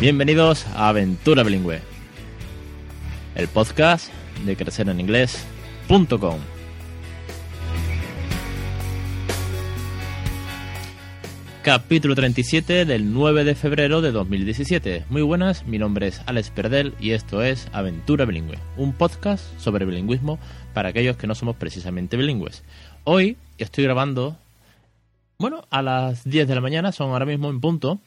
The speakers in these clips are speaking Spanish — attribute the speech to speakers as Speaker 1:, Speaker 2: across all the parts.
Speaker 1: Bienvenidos a Aventura Bilingüe, el podcast de crecereninglés.com. Capítulo 37 del 9 de febrero de 2017. Muy buenas, mi nombre es Alex Perdel y esto es Aventura Bilingüe, un podcast sobre bilingüismo para aquellos que no somos precisamente bilingües. Hoy estoy grabando, bueno, a las 10 de la mañana, son ahora mismo en punto,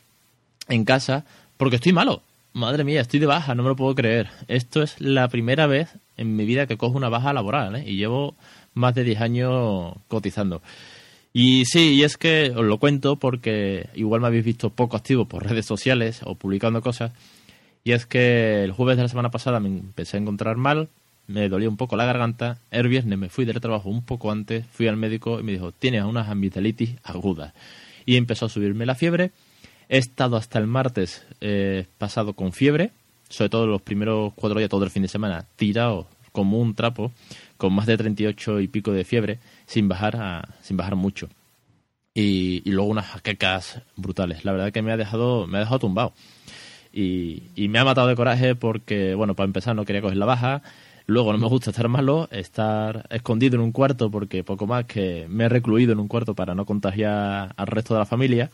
Speaker 1: en casa, porque estoy malo. Madre mía, estoy de baja, no me lo puedo creer. Esto es la primera vez en mi vida que cojo una baja laboral, ¿eh? Y llevo más de 10 años cotizando. Y sí, y es que os lo cuento porque igual me habéis visto poco activo por redes sociales o publicando cosas. Y es que el jueves de la semana pasada me empecé a encontrar mal, me dolía un poco la garganta. El viernes me fui del trabajo un poco antes, fui al médico y me dijo, tienes unas amigdalitis agudas. Y empezó a subirme la fiebre. He estado hasta el martes eh, pasado con fiebre, sobre todo los primeros cuatro días, todo el fin de semana, tirado como un trapo, con más de 38 y pico de fiebre, sin bajar, a, sin bajar mucho. Y, y, luego unas jaquecas brutales. La verdad que me ha dejado, me ha dejado tumbado. Y, y, me ha matado de coraje porque, bueno, para empezar no quería coger la baja. Luego no me gusta estar malo, estar escondido en un cuarto porque poco más que me he recluido en un cuarto para no contagiar al resto de la familia.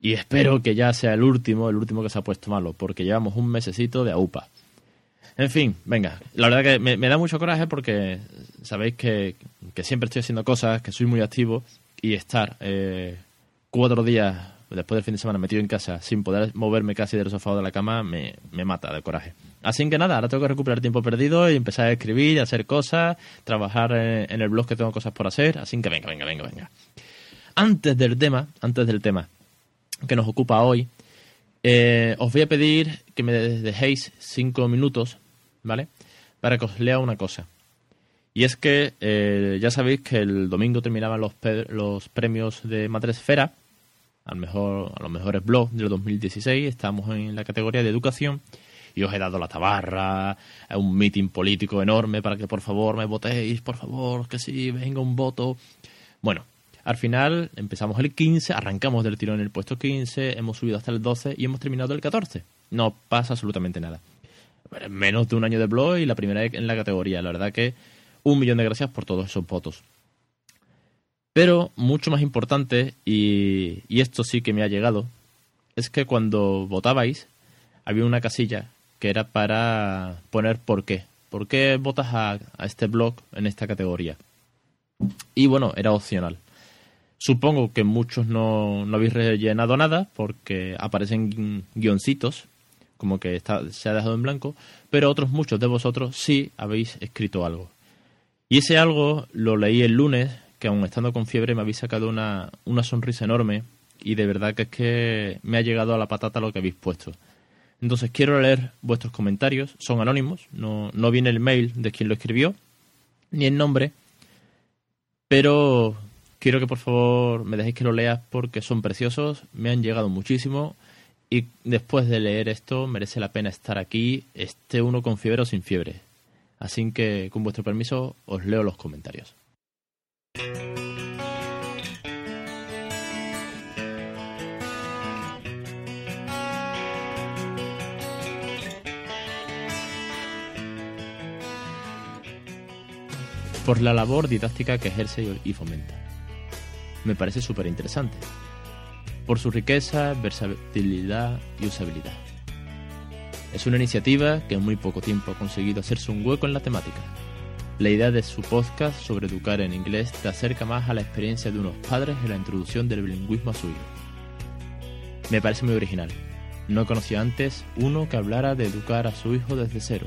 Speaker 1: Y espero que ya sea el último, el último que se ha puesto malo, porque llevamos un mesecito de AUPA. En fin, venga, la verdad que me, da mucho coraje porque sabéis que, que, siempre estoy haciendo cosas, que soy muy activo y estar eh, cuatro días después del fin de semana metido en casa sin poder moverme casi del sofá o de la cama me, me mata de coraje. Así que nada, ahora tengo que recuperar tiempo perdido y empezar a escribir, hacer cosas, trabajar en, en el blog que tengo cosas por hacer. Así que venga, venga, venga, venga. Antes del tema, antes del tema que nos ocupa hoy, eh, os voy a pedir que me dejéis cinco minutos, ¿vale? Para que os lea una cosa. Y es que eh, ya sabéis que el domingo terminaban los, los premios de Madresfera, al mejor, a los mejores blogs del 2016. Estamos en la categoría de educación y os he dado la tabarra, un meeting político enorme para que por favor me votéis, por favor, que sí, venga un voto. Bueno, al final empezamos el 15, arrancamos del tirón en el puesto 15, hemos subido hasta el 12 y hemos terminado el 14. No pasa absolutamente nada. Menos de un año de blog y la primera en la categoría. La verdad que un millón de gracias por todos esos votos. Pero mucho más importante, y, y esto sí que me ha llegado, es que cuando votabais había una casilla que era para poner por qué. ¿Por qué votas a, a este blog en esta categoría? Y bueno, era opcional. Supongo que muchos no, no habéis rellenado nada porque aparecen guioncitos, como que está, se ha dejado en blanco, pero otros muchos de vosotros sí habéis escrito algo. Y ese algo lo leí el lunes, que aun estando con fiebre me habéis sacado una, una sonrisa enorme y de verdad que es que me ha llegado a la patata lo que habéis puesto. Entonces quiero leer vuestros comentarios, son anónimos, no, no viene el mail de quien lo escribió, ni el nombre, pero quiero que por favor me dejéis que lo leas porque son preciosos, me han llegado muchísimo y después de leer esto merece la pena estar aquí, esté uno con fiebre o sin fiebre. Así que con vuestro permiso os leo los comentarios. Por la labor didáctica que ejerce y fomenta me parece súper interesante, por su riqueza, versatilidad y usabilidad. Es una iniciativa que en muy poco tiempo ha conseguido hacerse un hueco en la temática. La idea de su podcast sobre educar en inglés te acerca más a la experiencia de unos padres en la introducción del bilingüismo a su hijo. Me parece muy original. No conocía antes uno que hablara de educar a su hijo desde cero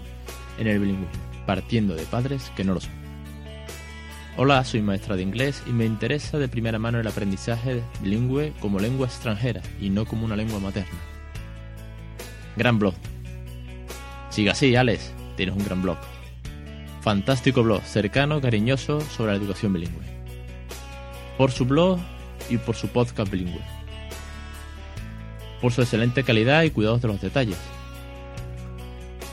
Speaker 1: en el bilingüismo, partiendo de padres que no lo son. Hola, soy maestra de inglés y me interesa de primera mano el aprendizaje bilingüe como lengua extranjera y no como una lengua materna. Gran blog. Siga así, Alex, tienes un gran blog. Fantástico blog, cercano, cariñoso sobre la educación bilingüe. Por su blog y por su podcast bilingüe. Por su excelente calidad y cuidados de los detalles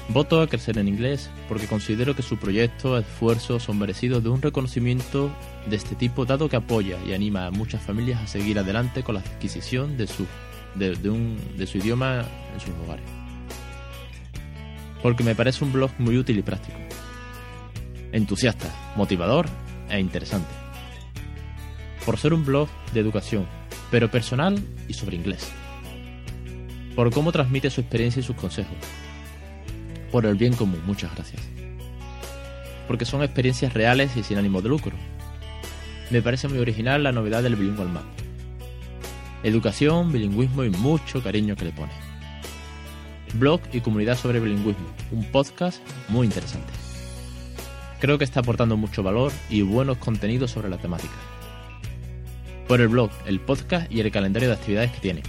Speaker 1: Voto a crecer en inglés porque considero que su proyecto esfuerzos son merecidos de un reconocimiento de este tipo dado que apoya y anima a muchas familias a seguir adelante con la adquisición de su idioma en sus hogares. Porque me parece un blog muy útil y práctico. Entusiasta, motivador e interesante. Por ser un blog de educación, pero personal y sobre inglés. Por cómo transmite su experiencia y sus consejos. Por el bien común, muchas gracias. Porque son experiencias reales y sin ánimo de lucro. Me parece muy original la novedad del Bilingual Map. Educación, bilingüismo y mucho cariño que le pone. Blog y comunidad sobre bilingüismo, un podcast muy interesante. Creo que está aportando mucho valor y buenos contenidos sobre la temática. Por el blog, el podcast y el calendario de actividades que tiene.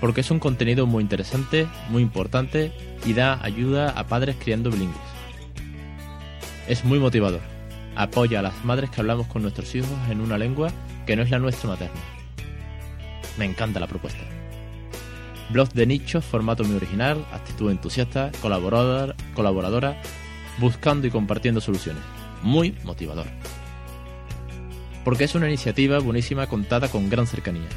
Speaker 1: Porque es un contenido muy interesante, muy importante y da ayuda a padres criando bilingües. Es muy motivador. Apoya a las madres que hablamos con nuestros hijos en una lengua que no es la nuestra materna. Me encanta la propuesta. Blog de nicho, formato muy original, actitud entusiasta, colaboradora, colaboradora buscando y compartiendo soluciones. Muy motivador. Porque es una iniciativa buenísima contada con gran cercanía.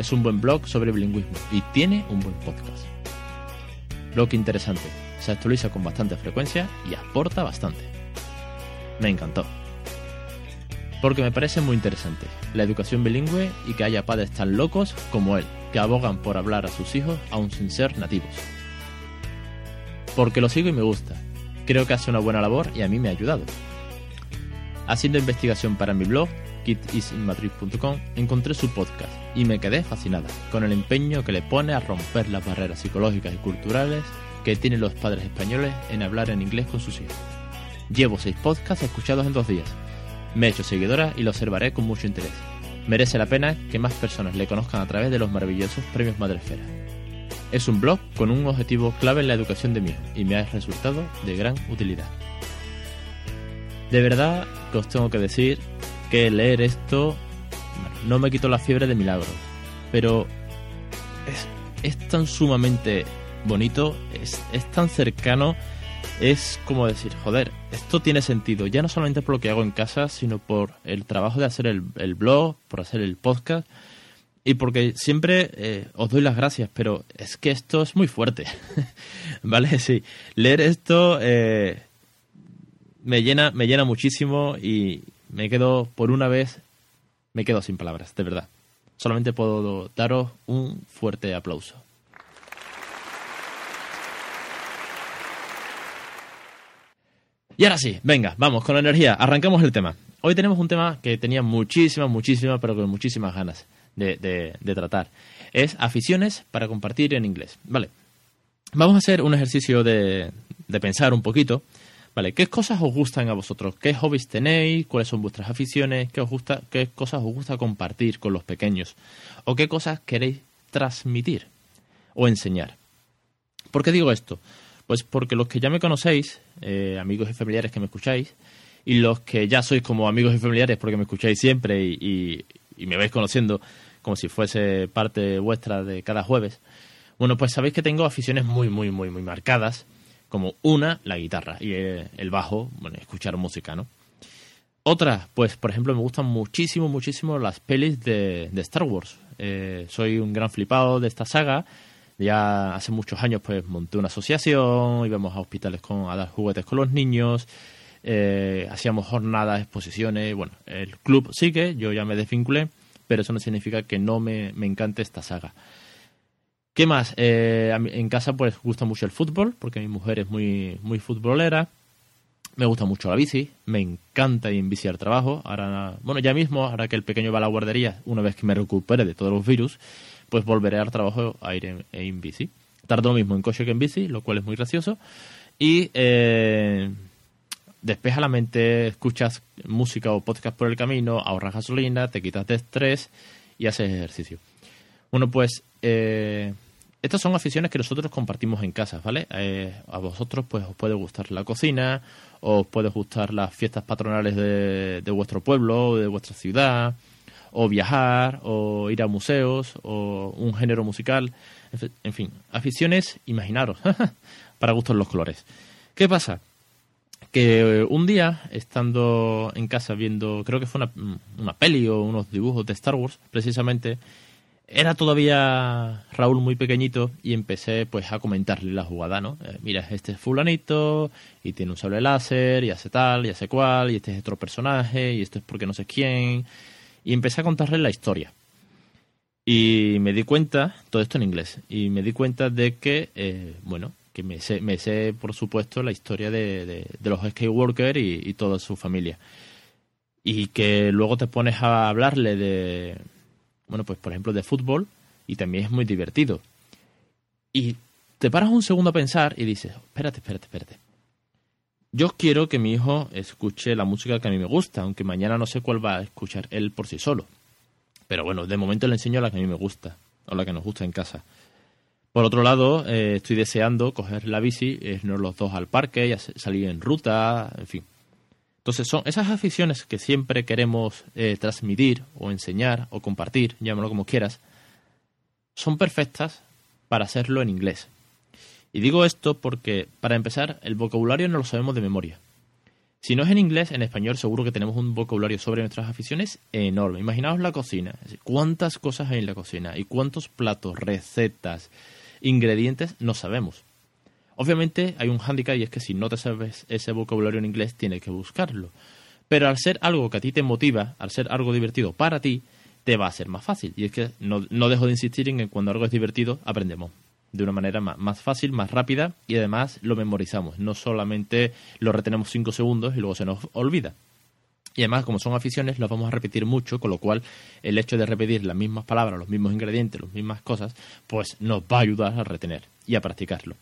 Speaker 1: Es un buen blog sobre bilingüismo y tiene un buen podcast. Blog interesante, se actualiza con bastante frecuencia y aporta bastante. Me encantó. Porque me parece muy interesante la educación bilingüe y que haya padres tan locos como él, que abogan por hablar a sus hijos aún sin ser nativos. Porque lo sigo y me gusta, Creo que hace una buena labor y a mí me ha ayudado. Haciendo investigación para mi blog, kitisinmatriz.com, encontré su podcast y me quedé fascinada con el empeño que le pone a romper las barreras psicológicas y culturales que tienen los padres españoles en hablar en inglés con sus hijos. Llevo seis podcasts escuchados en dos días. Me he hecho seguidora y lo observaré con mucho interés. Merece la pena que más personas le conozcan a través de los maravillosos premios Madresfera. Es un blog con un objetivo clave en la educación de mí y me ha resultado de gran utilidad. De verdad que os tengo que decir que leer esto no me quitó la fiebre de milagro, pero es, tan sumamente bonito, es, tan cercano, es como decir, joder, esto tiene sentido, ya no solamente por lo que hago en casa, sino por el trabajo de hacer el, el blog, por hacer el podcast, y porque siempre eh, os doy las gracias, pero es que esto es muy fuerte. ¿Vale? Sí. Leer esto eh, me, llena, me llena muchísimo y me quedo, por una vez, me quedo sin palabras, de verdad. Solamente puedo daros un fuerte aplauso. Y ahora sí, venga, vamos con la energía, arrancamos el tema. Hoy tenemos un tema que tenía muchísimas, muchísimas, pero con muchísimas ganas de, tratar. Es aficiones para compartir en inglés. Vale. Vamos a hacer un ejercicio de, de pensar un poquito. Vale, ¿qué cosas os gustan a vosotros? ¿Qué hobbies tenéis? ¿Cuáles son vuestras aficiones? ¿Qué, os gusta, ¿Qué cosas os gusta compartir con los pequeños? ¿O qué cosas queréis transmitir o enseñar? ¿Por qué digo esto? Pues porque los que ya me conocéis, eh, amigos y familiares que me escucháis, y los que ya sois como amigos y familiares porque me escucháis siempre y, y me vais conociendo como si fuese parte vuestra de cada jueves, bueno, pues sabéis que tengo aficiones muy, muy, muy, muy marcadas, como una, la guitarra y el bajo, bueno, escuchar música, ¿no? Otra, pues por ejemplo, me gustan muchísimo, muchísimo las pelis de, Star Wars. Eh, soy un gran flipado de esta saga. Ya hace muchos años pues monté una asociación, íbamos a hospitales con, a dar juguetes con los niños, eh, hacíamos jornadas, exposiciones, bueno, el club sigue, yo ya me desvinculé, pero eso no significa que no me, me encante esta saga. ¿Qué más? Eh, en casa pues gusta mucho el fútbol, porque mi mujer es muy, muy futbolera. Me gusta mucho la bici, me encanta ir en bici al trabajo. Ahora, bueno, ya mismo, ahora que el pequeño va a la guardería, una vez que me recupere de todos los virus, pues volveré al trabajo a ir en, en bici. Tardo lo mismo en coche que en bici, lo cual es muy gracioso. Y eh, despeja la mente, escuchas música o podcast por el camino, ahorras gasolina, te quitas de estrés y haces ejercicio. Bueno, pues eh, estas son aficiones que nosotros compartimos en casa, ¿vale? Eh, a vosotros pues os puede gustar la cocina, os puede gustar las fiestas patronales de, de vuestro pueblo, de vuestra ciudad, o viajar, o ir a museos, o un género musical, en fin, aficiones, imaginaros, para gustos los colores. ¿Qué pasa? que un día, estando en casa viendo, creo que fue una, una peli o unos dibujos de Star Wars, precisamente, era todavía Raúl muy pequeñito y empecé pues a comentarle la jugada, ¿no? Eh, mira, este es fulanito y tiene un sable láser y hace tal y hace cual y este es otro personaje y esto es porque no sé quién y empecé a contarle la historia. Y me di cuenta, todo esto en inglés, y me di cuenta de que, eh, bueno, que me sé, me sé, por supuesto, la historia de, de, los Skywalker y, y toda su familia. Y que luego te pones a hablarle de, bueno, pues por ejemplo de fútbol y también es muy divertido. Y te paras un segundo a pensar y dices, espérate, espérate, espérate. Yo quiero que mi hijo escuche la música que a mí me gusta, aunque mañana no sé cuál va a escuchar él por sí solo. Pero bueno, de momento le enseño la que a mí me gusta, o la que nos gusta en casa. Por otro lado, eh, estoy deseando coger la bici, irnos los dos al parque, y salir en ruta, en fin. Entonces son esas aficiones que siempre queremos eh, transmitir o enseñar o compartir, llámalo como quieras, son perfectas para hacerlo en inglés. Y digo esto porque, para empezar, el vocabulario no lo sabemos de memoria. Si no es en inglés, en español seguro que tenemos un vocabulario sobre nuestras aficiones enorme. Imaginaos la cocina. ¿Cuántas cosas hay en la cocina? ¿Y cuántos platos, recetas, ingredientes no sabemos? Obviamente hay un hándicap y es que si no te sabes ese vocabulario en inglés tienes que buscarlo. Pero al ser algo que a ti te motiva, al ser algo divertido para ti, te va a ser más fácil. Y es que no, dejo de insistir en que cuando algo es divertido aprendemos de una manera más, fácil, más rápida y además lo memorizamos. No solamente lo retenemos cinco segundos y luego se nos olvida. Y además, como son aficiones, lo vamos a repetir mucho, con lo cual el hecho de repetir las mismas palabras, los mismos ingredientes, las mismas cosas, pues nos va a ayudar a retener y a practicarlo.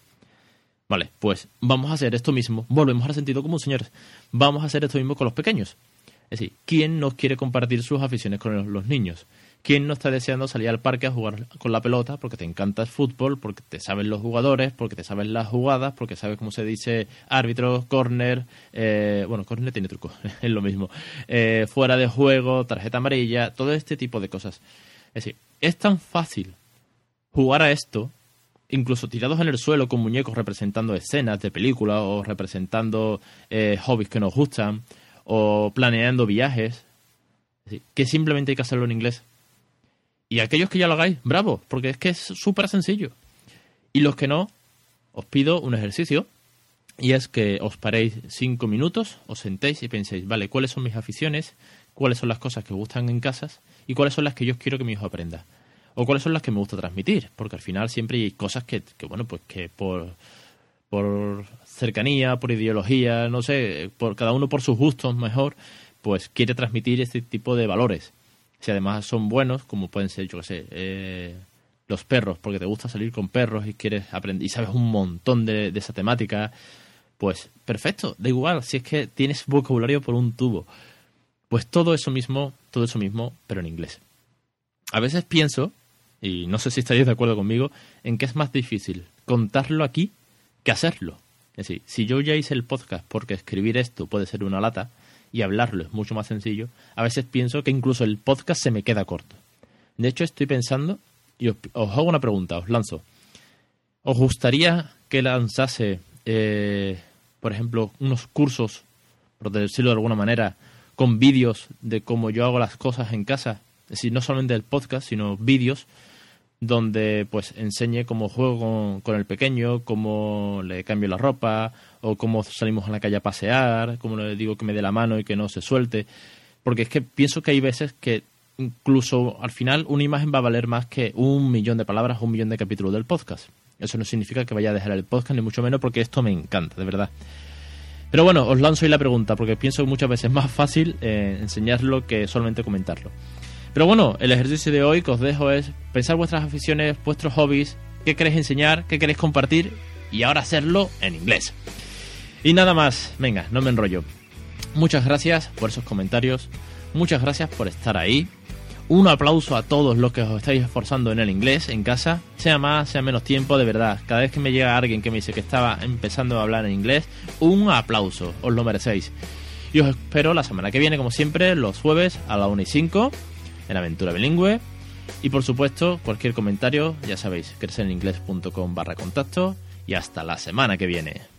Speaker 1: Vale, pues vamos a hacer esto mismo. Volvemos al sentido común, señores. Vamos a hacer esto mismo con los pequeños. Es decir, ¿quién no quiere compartir sus aficiones con los niños? ¿Quién no está deseando salir al parque a jugar con la pelota porque te encanta el fútbol, porque te saben los jugadores, porque te saben las jugadas, porque sabes cómo se dice árbitro, córner, eh, bueno, córner tiene truco, es lo mismo, eh, fuera de juego, tarjeta amarilla, todo este tipo de cosas. Es decir, es tan fácil jugar a esto incluso tirados en el suelo con muñecos representando escenas de películas o representando eh, hobbies que nos gustan o planeando viajes, que simplemente hay que hacerlo en inglés. Y aquellos que ya lo hagáis, bravo, porque es que es súper sencillo. Y los que no, os pido un ejercicio y es que os paréis cinco minutos, os sentéis y penséis, vale, ¿cuáles son mis aficiones? ¿Cuáles son las cosas que gustan en casas? ¿Y cuáles son las que yo quiero que mi hijo aprenda? O cuáles son las que me gusta transmitir, porque al final siempre hay cosas que, bueno, pues que por, por cercanía, por ideología, no sé, por cada uno por sus gustos mejor, pues quiere transmitir este tipo de valores. Si además son buenos, como pueden ser, yo qué sé, eh, los perros, porque te gusta salir con perros y quieres aprender y sabes un montón de, de esa temática, pues perfecto, da igual, si es que tienes vocabulario por un tubo. Pues todo eso mismo, todo eso mismo, pero en inglés. A veces pienso y no sé si estaréis de acuerdo conmigo, en que es más difícil contarlo aquí que hacerlo. Es decir, si yo ya hice el podcast porque escribir esto puede ser una lata y hablarlo es mucho más sencillo, a veces pienso que incluso el podcast se me queda corto. De hecho, estoy pensando, y os, hago una pregunta, os lanzo. ¿Os gustaría que lanzase, eh, por ejemplo, unos cursos, por decirlo de alguna manera, con vídeos de cómo yo hago las cosas en casa? Es decir, no solamente el podcast, sino vídeos donde pues enseñe cómo juego con, el pequeño, cómo le cambio la ropa, o cómo salimos a la calle a pasear, cómo le digo que me dé la mano y que no se suelte. Porque es que pienso que hay veces que incluso al final una imagen va a valer más que un millón de palabras o un millón de capítulos del podcast. Eso no significa que vaya a dejar el podcast, ni mucho menos, porque esto me encanta, de verdad. Pero bueno, os lanzo ahí la pregunta, porque pienso que muchas veces es más fácil eh, enseñarlo que solamente comentarlo. Pero bueno, el ejercicio de hoy que os dejo es pensar vuestras aficiones, vuestros hobbies, qué queréis enseñar, qué queréis compartir y ahora hacerlo en inglés. Y nada más, venga, no me enrollo. Muchas gracias por esos comentarios, muchas gracias por estar ahí. Un aplauso a todos los que os estáis esforzando en el inglés en casa, sea más, sea menos tiempo, de verdad. Cada vez que me llega alguien que me dice que estaba empezando a hablar en inglés, un aplauso, os lo merecéis. Y os espero la semana que viene, como siempre, los jueves a la 1 y 5 en Aventura Bilingüe. Y por supuesto, cualquier comentario, ya sabéis, crecereningles.com barra contacto y hasta la semana que viene.